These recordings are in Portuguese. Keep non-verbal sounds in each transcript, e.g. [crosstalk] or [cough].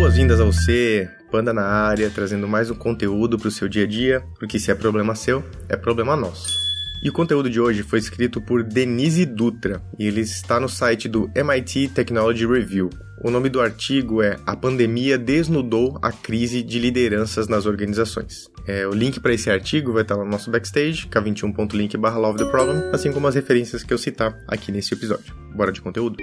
Boas-vindas a você, Panda na área, trazendo mais um conteúdo para o seu dia a dia, porque se é problema seu, é problema nosso. E o conteúdo de hoje foi escrito por Denise Dutra e ele está no site do MIT Technology Review. O nome do artigo é A Pandemia Desnudou a Crise de Lideranças nas Organizações. É, o link para esse artigo vai estar no nosso backstage, k21.link barra Love the Problem, assim como as referências que eu citar aqui nesse episódio. Bora de conteúdo?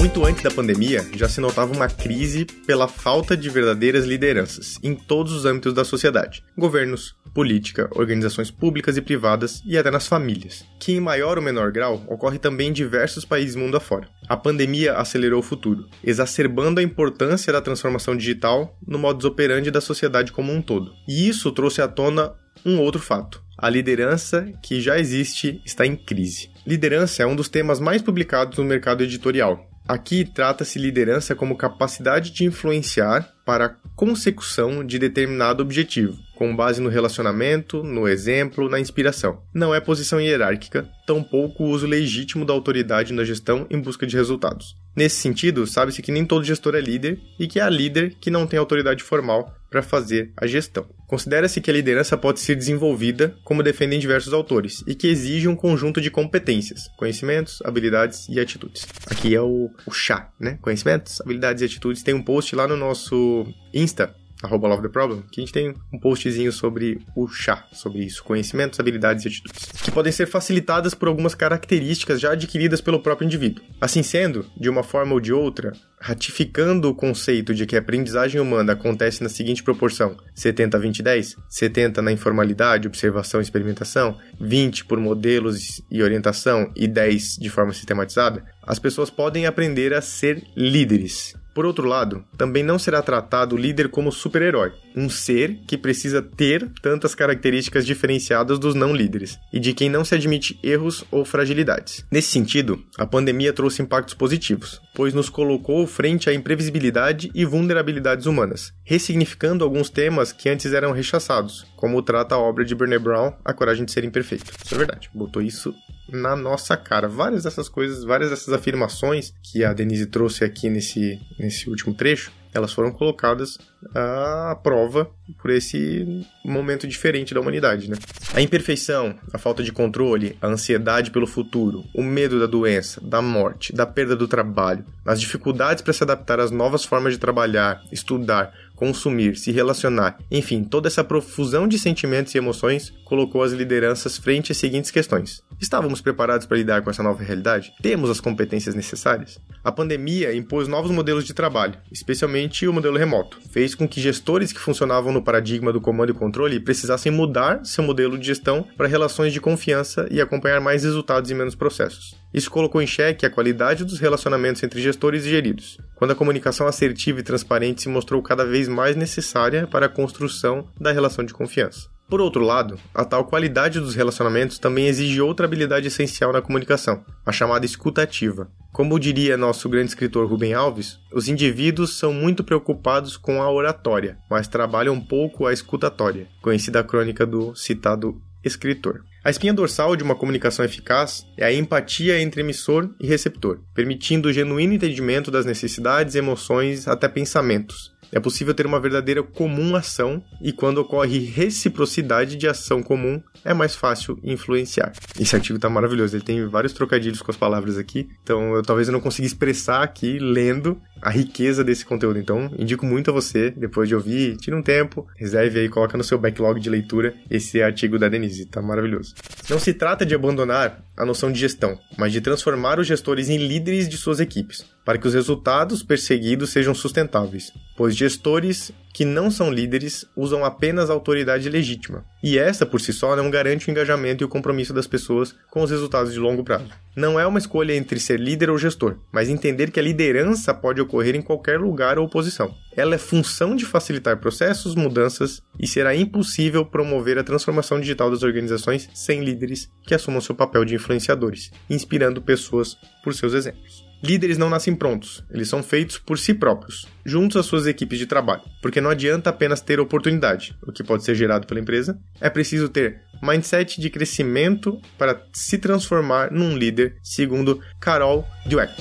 Muito antes da pandemia, já se notava uma crise pela falta de verdadeiras lideranças em todos os âmbitos da sociedade: governos, política, organizações públicas e privadas e até nas famílias, que em maior ou menor grau ocorre também em diversos países mundo afora. A pandemia acelerou o futuro, exacerbando a importância da transformação digital no modus operandi da sociedade como um todo. E isso trouxe à tona um outro fato. A liderança que já existe está em crise. Liderança é um dos temas mais publicados no mercado editorial, Aqui trata-se liderança como capacidade de influenciar para a consecução de determinado objetivo, com base no relacionamento, no exemplo, na inspiração. Não é posição hierárquica, tampouco o uso legítimo da autoridade na gestão em busca de resultados. Nesse sentido, sabe-se que nem todo gestor é líder e que há líder que não tem autoridade formal para fazer a gestão. Considera-se que a liderança pode ser desenvolvida, como defendem diversos autores, e que exige um conjunto de competências, conhecimentos, habilidades e atitudes. Aqui é o, o chá, né? Conhecimentos, habilidades e atitudes. Tem um post lá no nosso Insta, arroba Love the Problem, que a gente tem um postzinho sobre o chá, sobre isso, conhecimentos, habilidades e atitudes, que podem ser facilitadas por algumas características já adquiridas pelo próprio indivíduo. Assim sendo, de uma forma ou de outra, ratificando o conceito de que a aprendizagem humana acontece na seguinte proporção: 70 20 10, 70 na informalidade, observação e experimentação, 20 por modelos e orientação e 10 de forma sistematizada, as pessoas podem aprender a ser líderes por outro lado, também não será tratado o líder como super-herói, um ser que precisa ter tantas características diferenciadas dos não líderes e de quem não se admite erros ou fragilidades. Nesse sentido, a pandemia trouxe impactos positivos, pois nos colocou frente à imprevisibilidade e vulnerabilidades humanas, ressignificando alguns temas que antes eram rechaçados, como trata a obra de Brené Brown, A Coragem de Ser Imperfeito. Isso é verdade, botou isso na nossa cara. Várias dessas coisas, várias dessas afirmações que a Denise trouxe aqui nesse, nesse último trecho, elas foram colocadas à prova por esse momento diferente da humanidade, né? A imperfeição, a falta de controle, a ansiedade pelo futuro, o medo da doença, da morte, da perda do trabalho, as dificuldades para se adaptar às novas formas de trabalhar, estudar, consumir, se relacionar, enfim, toda essa profusão de sentimentos e emoções colocou as lideranças frente às seguintes questões: Estávamos preparados para lidar com essa nova realidade? Temos as competências necessárias? A pandemia impôs novos modelos de trabalho, especialmente o modelo remoto. Fez com que gestores que funcionavam no paradigma do comando e controle precisassem mudar seu modelo de gestão para relações de confiança e acompanhar mais resultados e menos processos. Isso colocou em xeque a qualidade dos relacionamentos entre gestores e geridos, quando a comunicação assertiva e transparente se mostrou cada vez mais necessária para a construção da relação de confiança. Por outro lado, a tal qualidade dos relacionamentos também exige outra habilidade essencial na comunicação, a chamada escutativa. Como diria nosso grande escritor Rubem Alves, os indivíduos são muito preocupados com a oratória, mas trabalham pouco a escutatória, conhecida a crônica do citado escritor. A espinha dorsal de uma comunicação eficaz é a empatia entre emissor e receptor, permitindo o genuíno entendimento das necessidades, emoções, até pensamentos, é possível ter uma verdadeira comum ação e quando ocorre reciprocidade de ação comum, é mais fácil influenciar. Esse artigo está maravilhoso, ele tem vários trocadilhos com as palavras aqui, então eu talvez eu não consiga expressar aqui lendo a riqueza desse conteúdo. Então, indico muito a você, depois de ouvir, tira um tempo, reserve aí, coloca no seu backlog de leitura esse artigo da Denise, tá maravilhoso. Não se trata de abandonar a noção de gestão, mas de transformar os gestores em líderes de suas equipes, para que os resultados perseguidos sejam sustentáveis, pois gestores que não são líderes usam apenas a autoridade legítima, e essa por si só não garante o engajamento e o compromisso das pessoas com os resultados de longo prazo. Não é uma escolha entre ser líder ou gestor, mas entender que a liderança pode ocorrer em qualquer lugar ou posição. Ela é função de facilitar processos, mudanças e será impossível promover a transformação digital das organizações sem líderes que assumam seu papel de influenciadores, inspirando pessoas por seus exemplos. Líderes não nascem prontos, eles são feitos por si próprios, juntos às suas equipes de trabalho, porque não adianta apenas ter oportunidade, o que pode ser gerado pela empresa, é preciso ter mindset de crescimento para se transformar num líder, segundo Carol Dweck,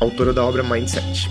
autora da obra Mindset.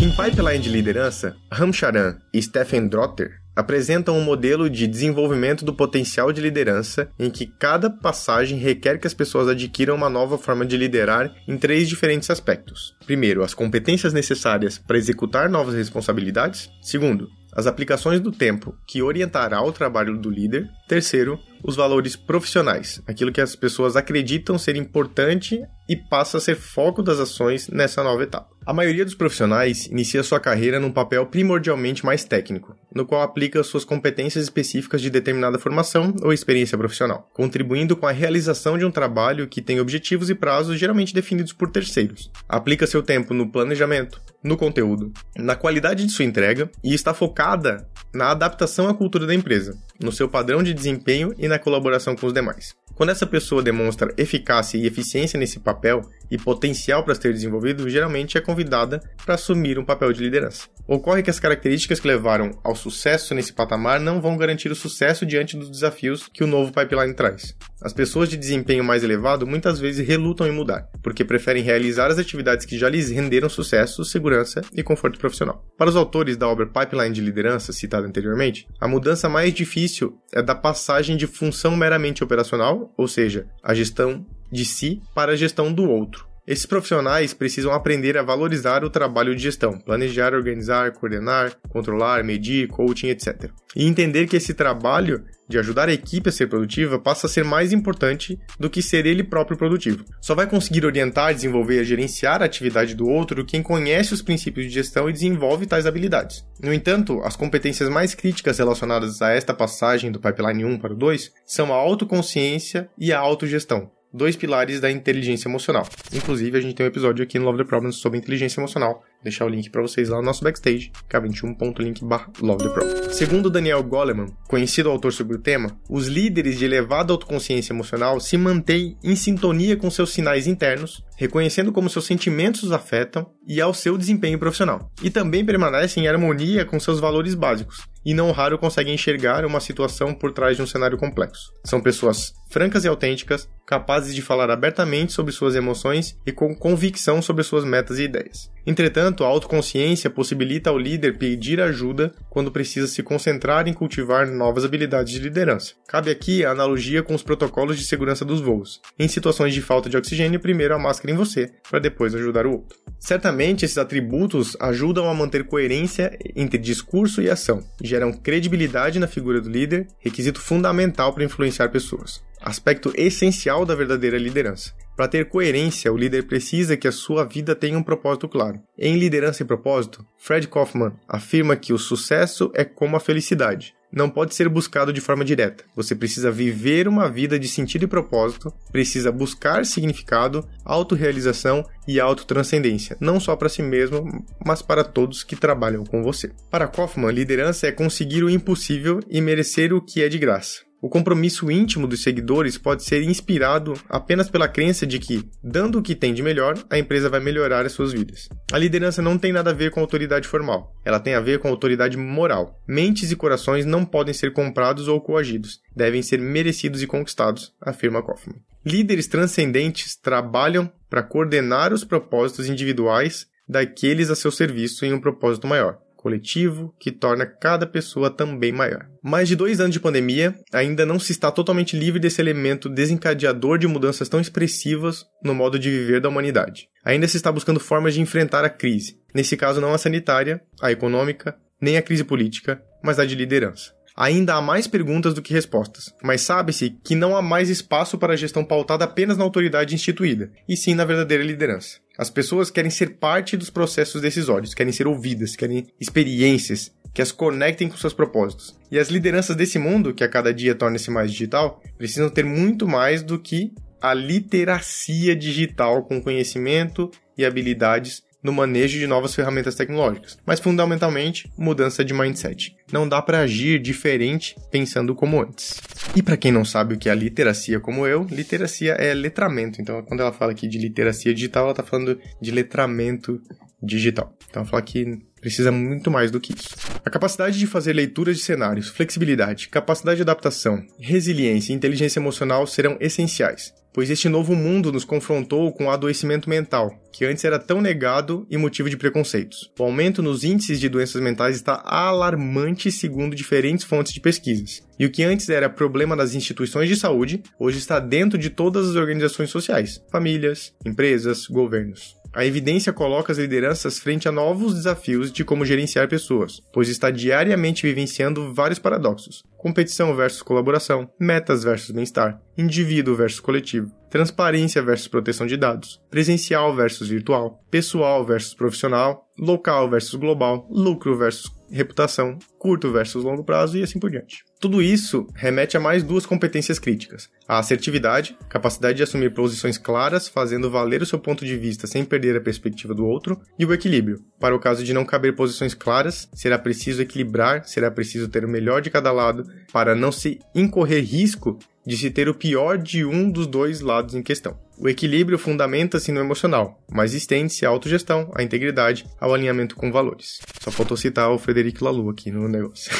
Em Pipeline de Liderança, Ram Charan e Stephen Drotter apresentam um modelo de desenvolvimento do potencial de liderança em que cada passagem requer que as pessoas adquiram uma nova forma de liderar em três diferentes aspectos. Primeiro, as competências necessárias para executar novas responsabilidades. Segundo, as aplicações do tempo que orientará o trabalho do líder. Terceiro, os valores profissionais, aquilo que as pessoas acreditam ser importante e passa a ser foco das ações nessa nova etapa. A maioria dos profissionais inicia sua carreira num papel primordialmente mais técnico, no qual aplica suas competências específicas de determinada formação ou experiência profissional, contribuindo com a realização de um trabalho que tem objetivos e prazos geralmente definidos por terceiros. Aplica seu tempo no planejamento, no conteúdo, na qualidade de sua entrega e está focada na adaptação à cultura da empresa, no seu padrão de desempenho e na colaboração com os demais. Quando essa pessoa demonstra eficácia e eficiência nesse papel e potencial para ser desenvolvido, geralmente é convidada para assumir um papel de liderança. Ocorre que as características que levaram ao sucesso nesse patamar não vão garantir o sucesso diante dos desafios que o novo pipeline traz. As pessoas de desempenho mais elevado muitas vezes relutam em mudar, porque preferem realizar as atividades que já lhes renderam sucesso, segurança e conforto profissional. Para os autores da obra Pipeline de Liderança, citada anteriormente, a mudança mais difícil é da passagem de função meramente operacional ou seja, a gestão de si para a gestão do outro. Esses profissionais precisam aprender a valorizar o trabalho de gestão, planejar, organizar, coordenar, controlar, medir, coaching, etc. E entender que esse trabalho de ajudar a equipe a ser produtiva passa a ser mais importante do que ser ele próprio produtivo. Só vai conseguir orientar, desenvolver e gerenciar a atividade do outro quem conhece os princípios de gestão e desenvolve tais habilidades. No entanto, as competências mais críticas relacionadas a esta passagem do pipeline 1 para o 2 são a autoconsciência e a autogestão dois pilares da inteligência emocional. Inclusive, a gente tem um episódio aqui no Love the Problems sobre inteligência emocional. Deixar o link para vocês lá no nosso backstage, k21.link Love the Problem. Segundo Daniel Goleman, conhecido autor sobre o tema, os líderes de elevada autoconsciência emocional se mantêm em sintonia com seus sinais internos, reconhecendo como seus sentimentos os afetam e ao seu desempenho profissional. E também permanecem em harmonia com seus valores básicos, e não raro conseguem enxergar uma situação por trás de um cenário complexo. São pessoas francas e autênticas, capazes de falar abertamente sobre suas emoções e com convicção sobre suas metas e ideias. Entretanto, a autoconsciência possibilita ao líder pedir ajuda quando precisa se concentrar em cultivar novas habilidades de liderança. Cabe aqui a analogia com os protocolos de segurança dos voos. Em situações de falta de oxigênio, primeiro a máscara em você, para depois ajudar o outro. Certamente, esses atributos ajudam a manter coerência entre discurso e ação, geram credibilidade na figura do líder, requisito fundamental para influenciar pessoas. Aspecto essencial da verdadeira liderança. Para ter coerência, o líder precisa que a sua vida tenha um propósito claro. Em Liderança e Propósito, Fred Kaufman afirma que o sucesso é como a felicidade não pode ser buscado de forma direta. Você precisa viver uma vida de sentido e propósito, precisa buscar significado, autorrealização e autotranscendência, não só para si mesmo, mas para todos que trabalham com você. Para Kaufman, liderança é conseguir o impossível e merecer o que é de graça. O compromisso íntimo dos seguidores pode ser inspirado apenas pela crença de que, dando o que tem de melhor, a empresa vai melhorar as suas vidas. A liderança não tem nada a ver com autoridade formal, ela tem a ver com autoridade moral. Mentes e corações não podem ser comprados ou coagidos, devem ser merecidos e conquistados, afirma Kaufman. Líderes transcendentes trabalham para coordenar os propósitos individuais daqueles a seu serviço em um propósito maior coletivo que torna cada pessoa também maior. Mais de dois anos de pandemia, ainda não se está totalmente livre desse elemento desencadeador de mudanças tão expressivas no modo de viver da humanidade. Ainda se está buscando formas de enfrentar a crise. Nesse caso, não a sanitária, a econômica, nem a crise política, mas a de liderança. Ainda há mais perguntas do que respostas, mas sabe-se que não há mais espaço para a gestão pautada apenas na autoridade instituída, e sim na verdadeira liderança. As pessoas querem ser parte dos processos decisórios, querem ser ouvidas, querem experiências que as conectem com seus propósitos. E as lideranças desse mundo, que a cada dia torna-se mais digital, precisam ter muito mais do que a literacia digital com conhecimento e habilidades no manejo de novas ferramentas tecnológicas, mas fundamentalmente mudança de mindset. Não dá para agir diferente pensando como antes. E para quem não sabe o que é literacia como eu, literacia é letramento. Então, quando ela fala aqui de literacia digital, ela está falando de letramento digital. Então, ela fala que Precisa muito mais do que isso. A capacidade de fazer leituras de cenários, flexibilidade, capacidade de adaptação, resiliência e inteligência emocional serão essenciais, pois este novo mundo nos confrontou com o adoecimento mental, que antes era tão negado e motivo de preconceitos. O aumento nos índices de doenças mentais está alarmante segundo diferentes fontes de pesquisas. E o que antes era problema das instituições de saúde, hoje está dentro de todas as organizações sociais, famílias, empresas, governos. A evidência coloca as lideranças frente a novos desafios de como gerenciar pessoas, pois está diariamente vivenciando vários paradoxos: competição versus colaboração, metas versus bem-estar, indivíduo versus coletivo, transparência versus proteção de dados, presencial versus virtual, pessoal versus profissional, local versus global, lucro versus reputação, curto versus longo prazo e assim por diante. Tudo isso remete a mais duas competências críticas: a assertividade, capacidade de assumir posições claras, fazendo valer o seu ponto de vista sem perder a perspectiva do outro, e o equilíbrio. Para o caso de não caber posições claras, será preciso equilibrar, será preciso ter o melhor de cada lado para não se incorrer risco de se ter o pior de um dos dois lados em questão. O equilíbrio fundamenta-se no emocional, mas estende-se à autogestão, à integridade, ao alinhamento com valores. Só faltou citar o Frederico Laloux aqui no negócio.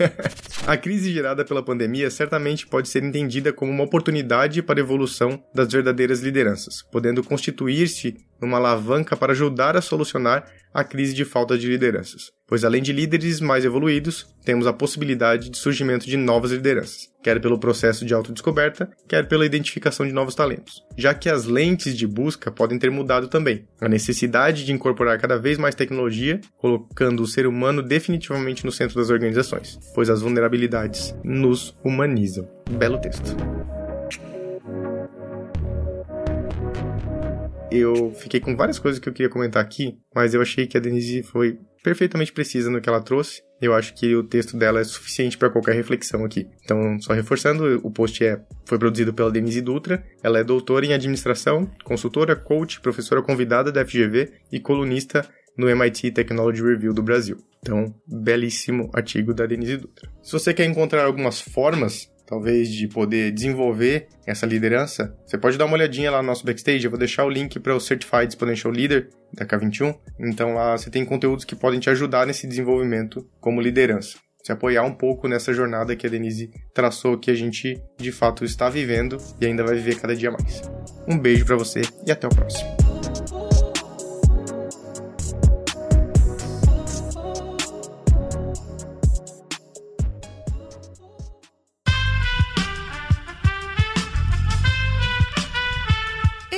[laughs] a crise gerada pela pandemia certamente pode ser entendida como uma oportunidade para a evolução das verdadeiras lideranças, podendo constituir-se numa alavanca para ajudar a solucionar a crise de falta de lideranças. Pois além de líderes mais evoluídos, temos a possibilidade de surgimento de novas lideranças, quer pelo processo de autodescoberta, quer pela identificação de novos talentos. Já que as lentes de busca podem ter mudado também. A necessidade de incorporar cada vez mais tecnologia, colocando o ser humano definitivamente no centro das organizações, pois as vulnerabilidades nos humanizam. Belo texto. eu fiquei com várias coisas que eu queria comentar aqui, mas eu achei que a Denise foi perfeitamente precisa no que ela trouxe. Eu acho que o texto dela é suficiente para qualquer reflexão aqui. Então, só reforçando, o post é, foi produzido pela Denise Dutra. Ela é doutora em administração, consultora, coach, professora convidada da FGV e colunista no MIT Technology Review do Brasil. Então, belíssimo artigo da Denise Dutra. Se você quer encontrar algumas formas talvez de poder desenvolver essa liderança, você pode dar uma olhadinha lá no nosso backstage. Eu vou deixar o link para o Certified Exponential Leader da K21. Então lá você tem conteúdos que podem te ajudar nesse desenvolvimento como liderança. Se apoiar um pouco nessa jornada que a Denise traçou, que a gente de fato está vivendo e ainda vai viver cada dia mais. Um beijo para você e até o próximo.